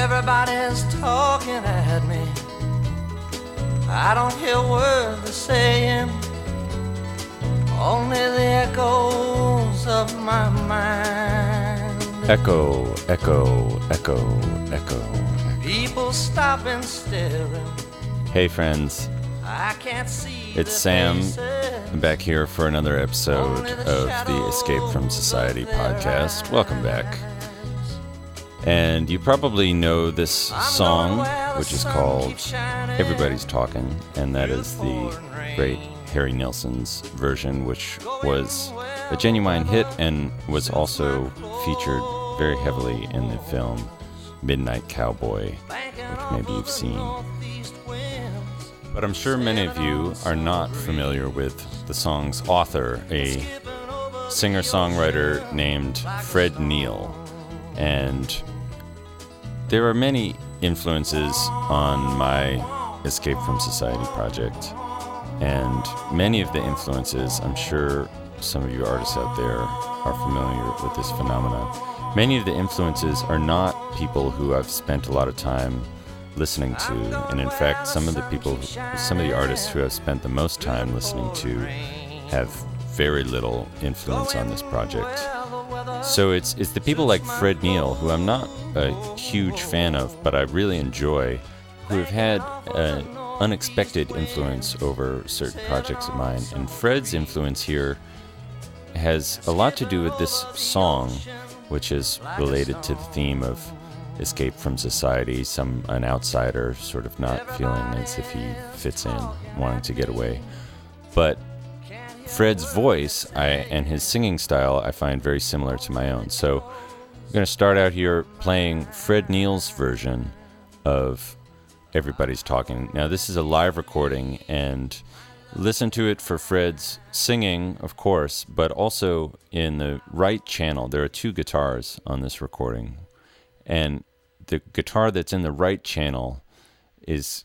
Everybody's talking at me. I don't hear words they're saying, only the echoes of my mind. Echo, echo, echo, echo. People stop and staring. Hey, friends. I can't see. It's Sam. I'm back here for another episode of the Escape from Society podcast. Welcome back. And you probably know this song, which is called Everybody's Talking, and that is the great Harry Nilsson's version, which was a genuine hit and was also featured very heavily in the film Midnight Cowboy, which maybe you've seen. But I'm sure many of you are not familiar with the song's author, a singer songwriter named Fred Neil. And there are many influences on my Escape from Society project. And many of the influences, I'm sure some of you artists out there are familiar with this phenomenon. Many of the influences are not people who I've spent a lot of time listening to. And in fact, some of the people, some of the artists who I've spent the most time listening to have very little influence on this project. So it's it's the people like Fred Neil, who I'm not a huge fan of, but I really enjoy, who have had an unexpected influence over certain projects of mine. And Fred's influence here has a lot to do with this song, which is related to the theme of escape from society, some an outsider sort of not feeling as if he fits in, wanting to get away. But Fred's voice I, and his singing style I find very similar to my own. So I'm going to start out here playing Fred Neil's version of Everybody's Talking. Now, this is a live recording, and listen to it for Fred's singing, of course, but also in the right channel. There are two guitars on this recording. And the guitar that's in the right channel is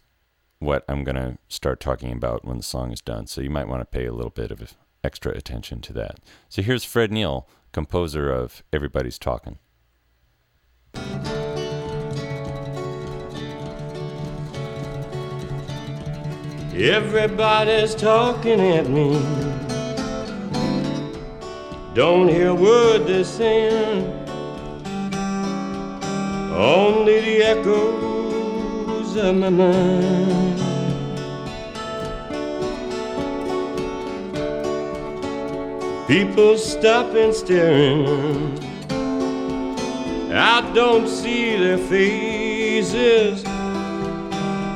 what I'm going to start talking about when the song is done. So you might want to pay a little bit of extra attention to that. So here's Fred Neil, composer of Everybody's Talking. Everybody's talking at me. Don't hear a word they're saying. Only the echoes of my mind. People stop and staring. I don't see their faces,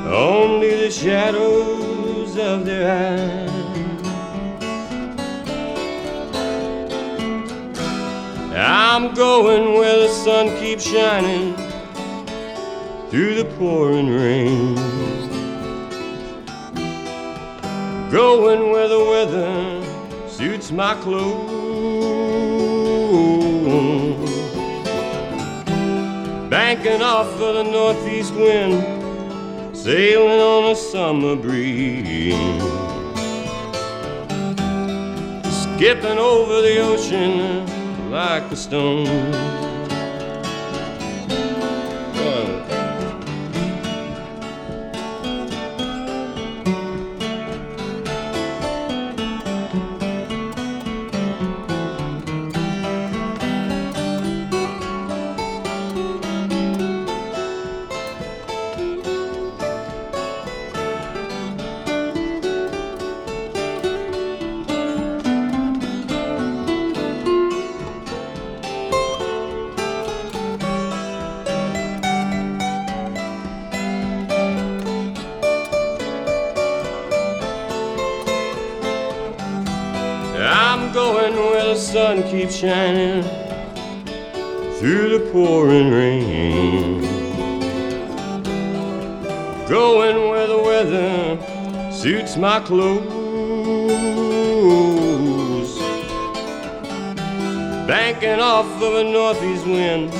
only the shadows of their eyes. I'm going where the sun keeps shining through the pouring rain. Going where the weather suits my clothes. Banking off of the northeast wind, sailing on a summer breeze. Skipping over the ocean like a stone. Shining through the pouring rain. Going where the weather suits my clothes. Banking off of a northeast wind,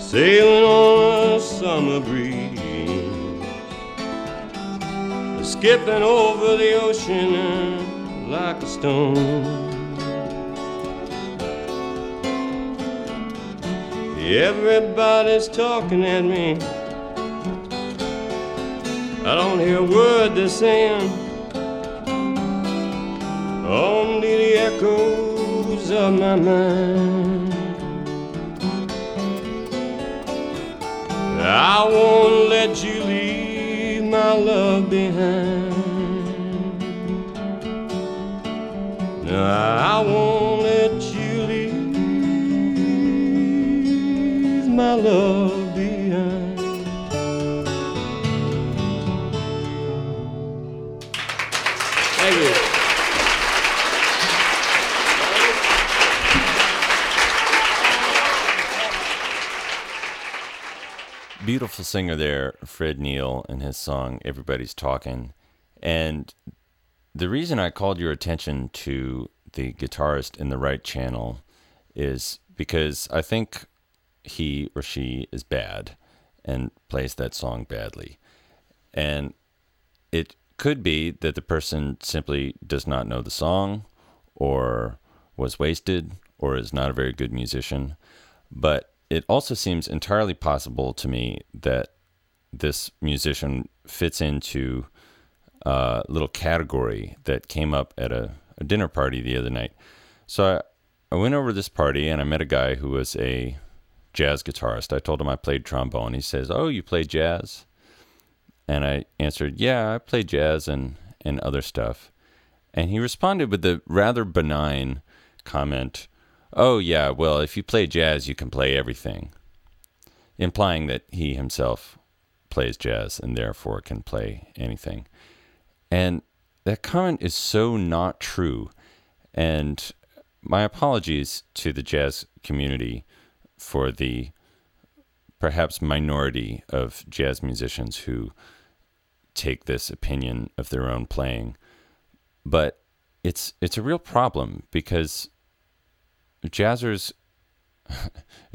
sailing on a summer breeze. Skipping over the ocean like a stone. Everybody's talking at me. I don't hear a word they're saying. Only the echoes of my mind. I won't let you leave my love behind. No, I won't my love behind. Thank you. Beautiful singer there, Fred Neil, and his song Everybody's Talking. And the reason I called your attention to the guitarist in the right channel is because I think he or she is bad and plays that song badly. And it could be that the person simply does not know the song or was wasted or is not a very good musician. But it also seems entirely possible to me that this musician fits into a little category that came up at a, a dinner party the other night. So I, I went over to this party and I met a guy who was a jazz guitarist. I told him I played trombone. He says, Oh, you play jazz? And I answered, Yeah, I play jazz and, and other stuff. And he responded with the rather benign comment, Oh, yeah, well, if you play jazz, you can play everything, implying that he himself plays jazz and therefore can play anything. And that comment is so not true. And my apologies to the jazz community for the perhaps minority of jazz musicians who take this opinion of their own playing. But it's it's a real problem because jazzers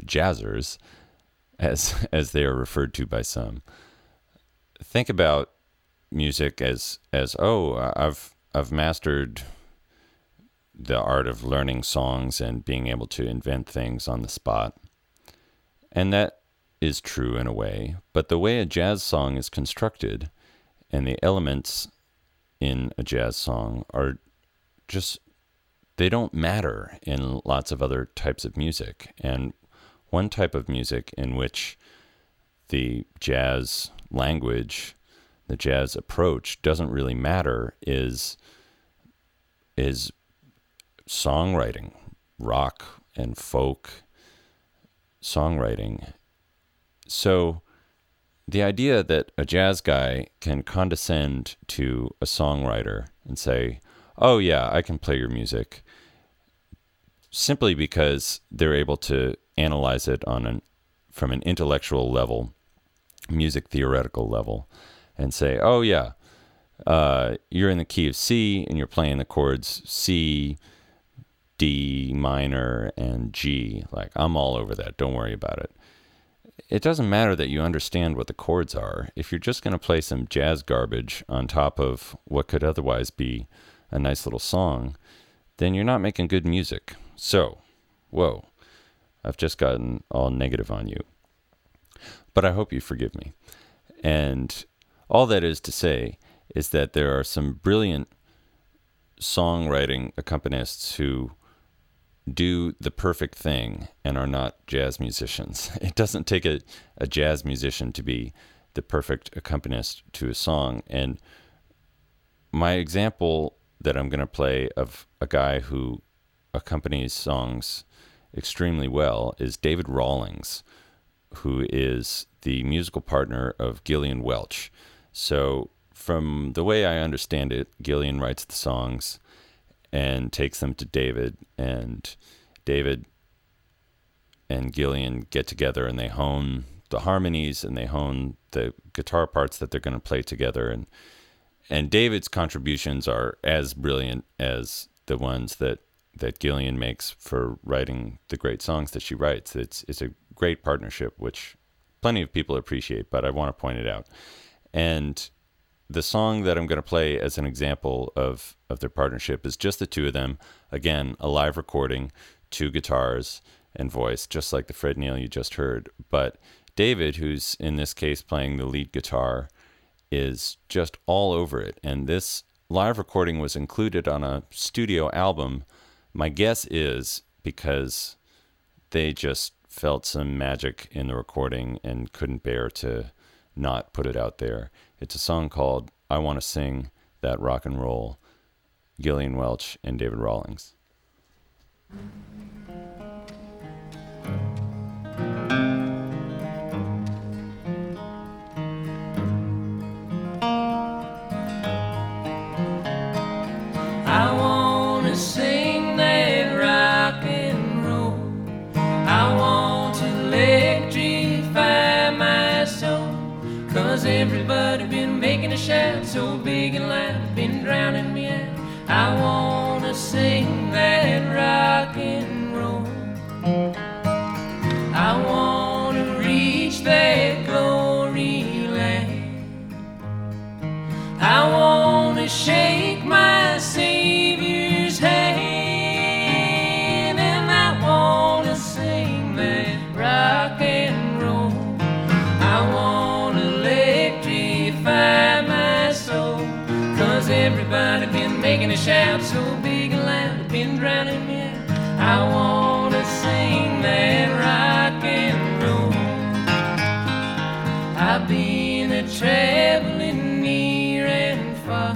jazzers as as they are referred to by some think about music as as oh I've I've mastered the art of learning songs and being able to invent things on the spot. And that is true in a way, but the way a jazz song is constructed and the elements in a jazz song are just they don't matter in lots of other types of music. And one type of music in which the jazz language, the jazz approach doesn't really matter is is songwriting, rock and folk songwriting. So the idea that a jazz guy can condescend to a songwriter and say, "Oh yeah, I can play your music," simply because they're able to analyze it on an from an intellectual level, music theoretical level, and say, "Oh yeah, uh, you're in the key of C and you're playing the chords C, D minor, and G. Like I'm all over that. Don't worry about it." It doesn't matter that you understand what the chords are. If you're just going to play some jazz garbage on top of what could otherwise be a nice little song, then you're not making good music. So, whoa, I've just gotten all negative on you. But I hope you forgive me. And all that is to say is that there are some brilliant songwriting accompanists who do the perfect thing and are not jazz musicians. It doesn't take a, a jazz musician to be the perfect accompanist to a song. And my example that I'm going to play of a guy who accompanies songs extremely well is David Rawlings, who is the musical partner of Gillian Welch. So, from the way I understand it, Gillian writes the songs and takes them to David, and David and Gillian get together and they hone the harmonies and they hone the guitar parts that they're going to play together and and David's contributions are as brilliant as the ones that that Gillian makes for writing the great songs that she writes. It's it's a great partnership, which plenty of people appreciate, but I want to point it out. And the song that I'm going to play as an example of of their partnership is just the two of them. Again, a live recording, two guitars, and voice, just like the Fred Neil you just heard. But David, who's in this case playing the lead guitar, is just all over it. And this live recording was included on a studio album. My guess is because they just felt some magic in the recording and couldn't bear to not put it out there. It's a song called I Want to Sing That Rock and Roll, Gillian Welch and David Rawlings. Making a shout so big and loud, been drowning me. I wanna sing that rock and roll. I've been a traveling near and far,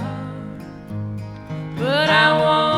but I won't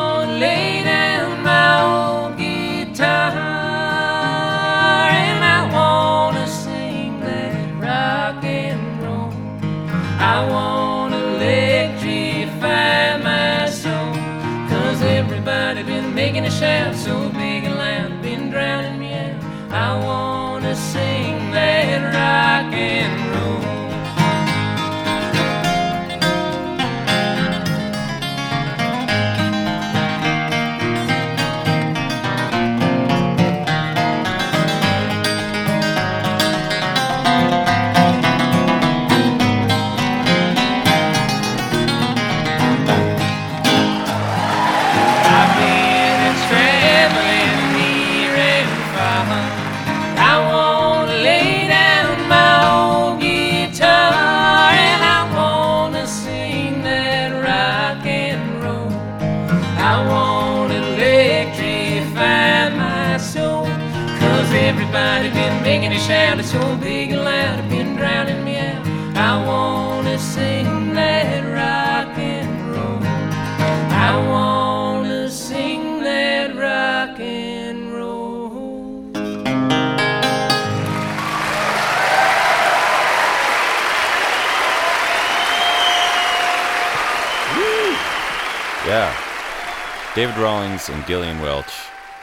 David Rawlings and Gillian Welch.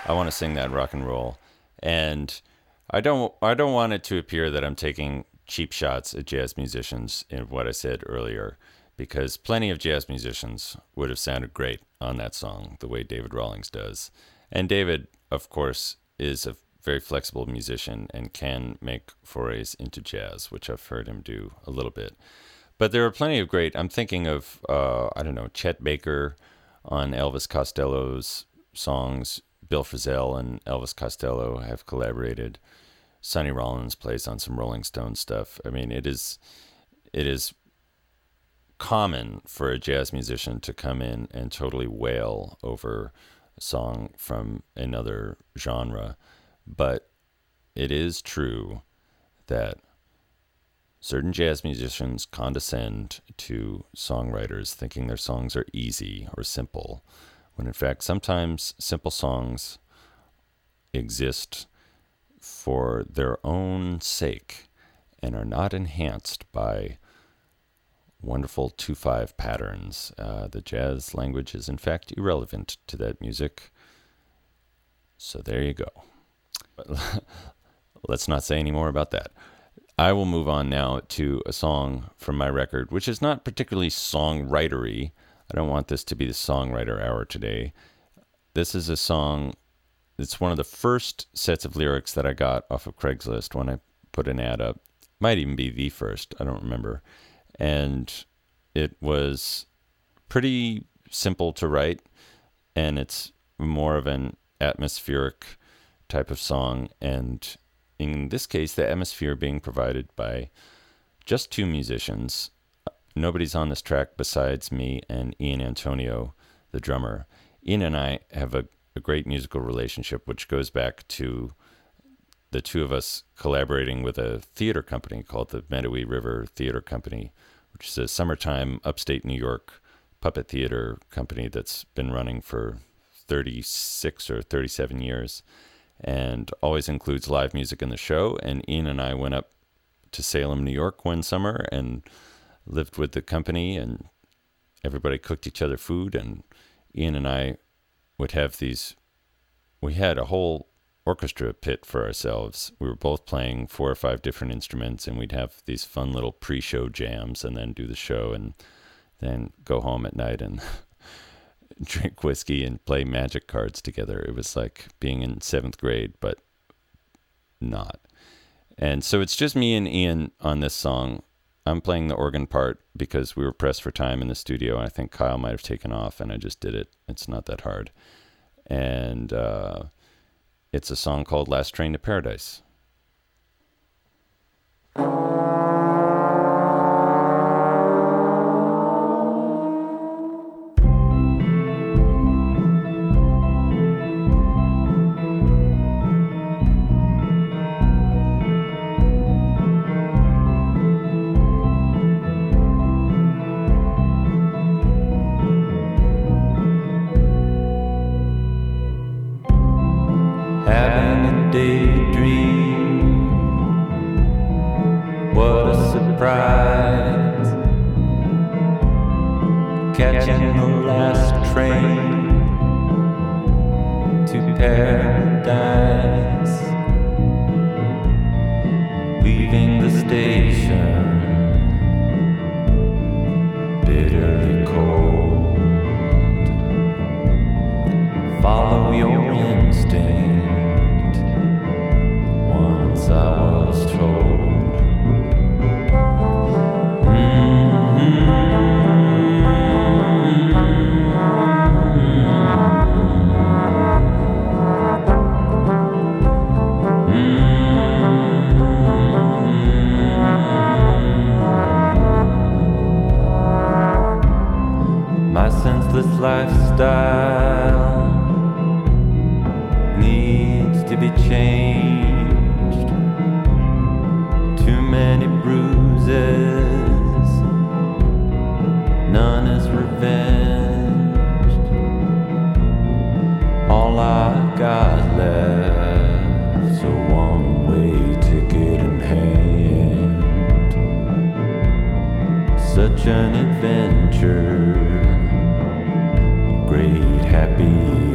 I want to sing that rock and roll. And I don't I don't want it to appear that I'm taking cheap shots at jazz musicians in what I said earlier because plenty of jazz musicians would have sounded great on that song the way David Rawlings does. And David, of course, is a very flexible musician and can make forays into jazz, which I've heard him do a little bit. But there are plenty of great. I'm thinking of uh, I don't know Chet Baker on Elvis Costello's songs. Bill Frisell and Elvis Costello have collaborated. Sonny Rollins plays on some Rolling Stone stuff. I mean, it is it is common for a jazz musician to come in and totally wail over a song from another genre, but it is true that certain jazz musicians condescend to songwriters thinking their songs are easy or simple, when in fact, sometimes simple songs exist for their own sake and are not enhanced by wonderful 2 5 patterns. Uh, the jazz language is, in fact, irrelevant to that music. So there you go. Let's not say any more about that. I will move on now to a song from my record, which is not particularly songwritery. I don't want this to be the songwriter hour today. This is a song. It's one of the first sets of lyrics that I got off of Craigslist when I put an ad up. Might even be the first. I don't remember. And it was pretty simple to write, and it's more of an atmospheric type of song, and in this case, the atmosphere being provided by just two musicians. Nobody's on this track besides me and Ian Antonio, the drummer. Ian and I have a, a great musical relationship, which goes back to the two of us collaborating with a theater company called the Mettawee River Theater Company, which is a summertime upstate New York puppet theater company that's been running for 36 or 37 years and always includes live music in the show. And Ian and I went up to Salem, New York one summer and lived with the company, and everybody cooked each other food. And Ian and I would have these, we had a whole orchestra pit for ourselves. We were both playing four or five different instruments, and we'd have these fun little pre show jams and then do the show and then go home at night and drink whiskey and play magic cards together. It was like being in seventh grade, but not. And so it's just me and Ian on this song. I'm playing the organ part because we were pressed for time in the studio, and I think Kyle might have taken off, and I just did it. It's not that hard. And uh, it's a song called Last Train to Paradise. Paradise, leaving the station bitterly cold. Follow your instinct. An adventure, great happy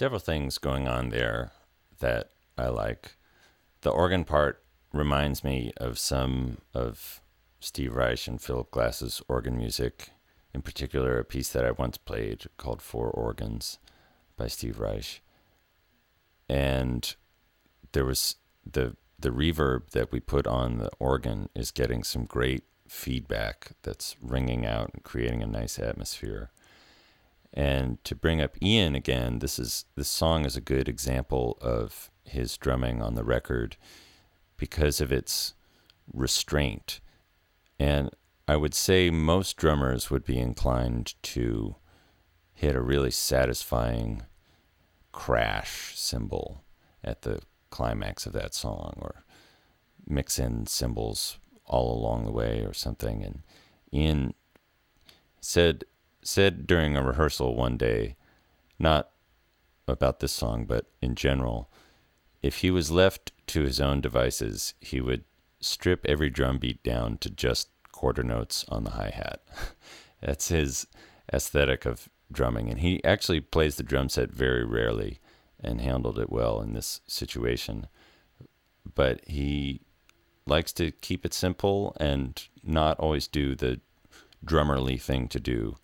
several things going on there that I like. The organ part reminds me of some of Steve Reich and Philip Glass's organ music, in particular, a piece that I once played called Four Organs by Steve Reich. And there was the the reverb that we put on the organ is getting some great feedback that's ringing out and creating a nice atmosphere. And to bring up Ian again, this is this song is a good example of his drumming on the record because of its restraint. And I would say most drummers would be inclined to hit a really satisfying crash cymbal at the climax of that song or mix in cymbals all along the way or something. And Ian said said during a rehearsal one day, not about this song, but in general, if he was left to his own devices, he would strip every drum beat down to just quarter notes on the hi hat. That's his aesthetic of drumming. And he actually plays the drum set very rarely and handled it well in this situation. But he likes to keep it simple and not always do the drummerly thing to do.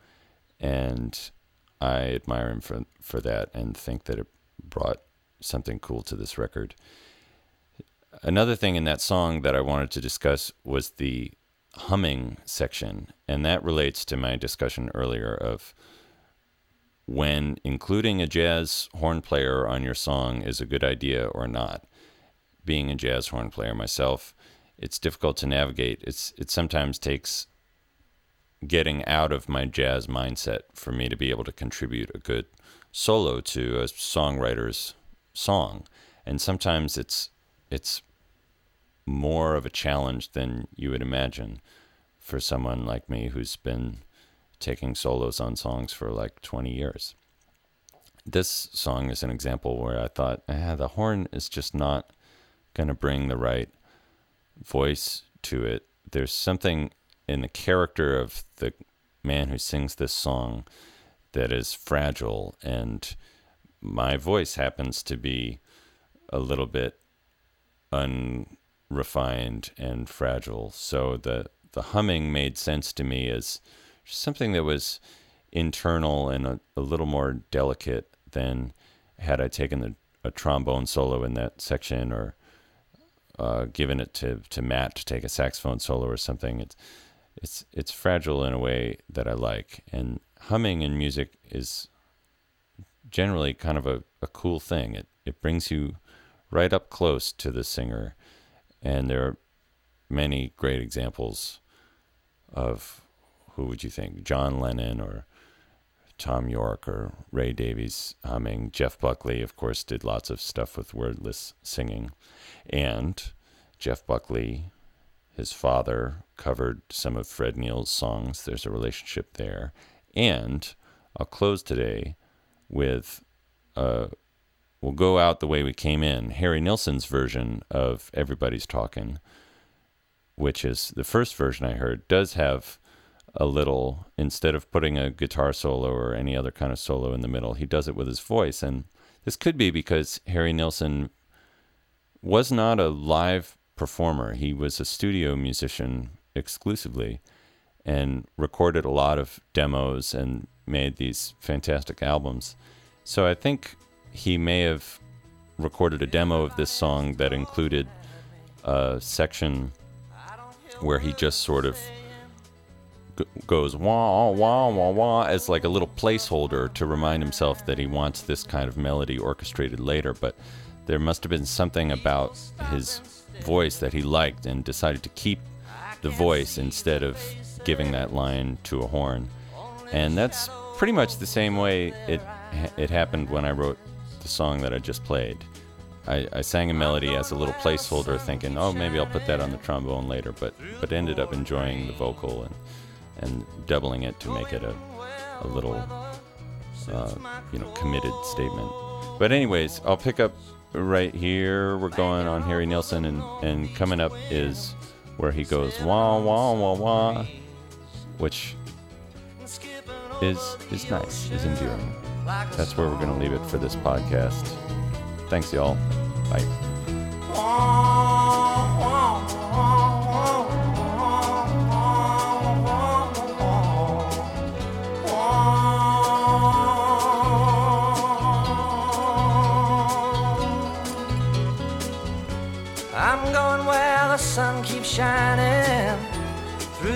And I admire him for, for that and think that it brought something cool to this record. Another thing in that song that I wanted to discuss was the humming section, and that relates to my discussion earlier of when including a jazz horn player on your song is a good idea or not. Being a jazz horn player myself, it's difficult to navigate. It's it sometimes takes getting out of my jazz mindset for me to be able to contribute a good solo to a songwriter's song. And sometimes it's it's more of a challenge than you would imagine for someone like me who's been taking solos on songs for like 20 years. This song is an example where I thought, ah, the horn is just not going to bring the right voice to it. There's something in the character of the man who sings this song that is fragile, and my voice happens to be a little bit unrefined and fragile. So the the humming made sense to me as something that was internal and a, a little more delicate than had I taken the, a trombone solo in that section or uh, given it to, to Matt to take a saxophone solo or something. It's it's it's fragile in a way that I like, and humming in music is generally kind of a, a cool thing. It it brings you right up close to the singer, and there are many great examples of who would you think? John Lennon or Thom Yorke or Ray Davies humming. Jeff Buckley, of course, did lots of stuff with wordless singing. And Jeff Buckley, his father, covered some of Fred Neil's songs. There's a relationship there. And I'll close today with uh, we'll go out the way we came in. Harry Nilsson's version of Everybody's Talking, which is the first version I heard, does have a little instead of putting a guitar solo or any other kind of solo in the middle he does it with his voice and this could be because harry nilsson was not a live performer he was a studio musician exclusively and recorded a lot of demos and made these fantastic albums so i think he may have recorded a demo of this song that included a section where he just sort of goes wah wah wah wah as like a little placeholder to remind himself that he wants this kind of melody orchestrated later. But there must have been something about his voice that he liked and decided to keep the voice instead of giving that line to a horn. And that's pretty much the same way it it happened when I wrote the song that I just played. I, I, sang a melody as a little placeholder, thinking, "Oh, maybe I'll put that on the trombone later," but but ended up enjoying the vocal and and doubling it to make it a, a little, uh, you know, committed statement. But anyways, I'll pick up right here. We're going on Harry Nilsson, and, and coming up is where he goes wah wah wah wah, which is is nice, is endearing. that's where we're going to leave it for this podcast. Thanks, y'all. Bye.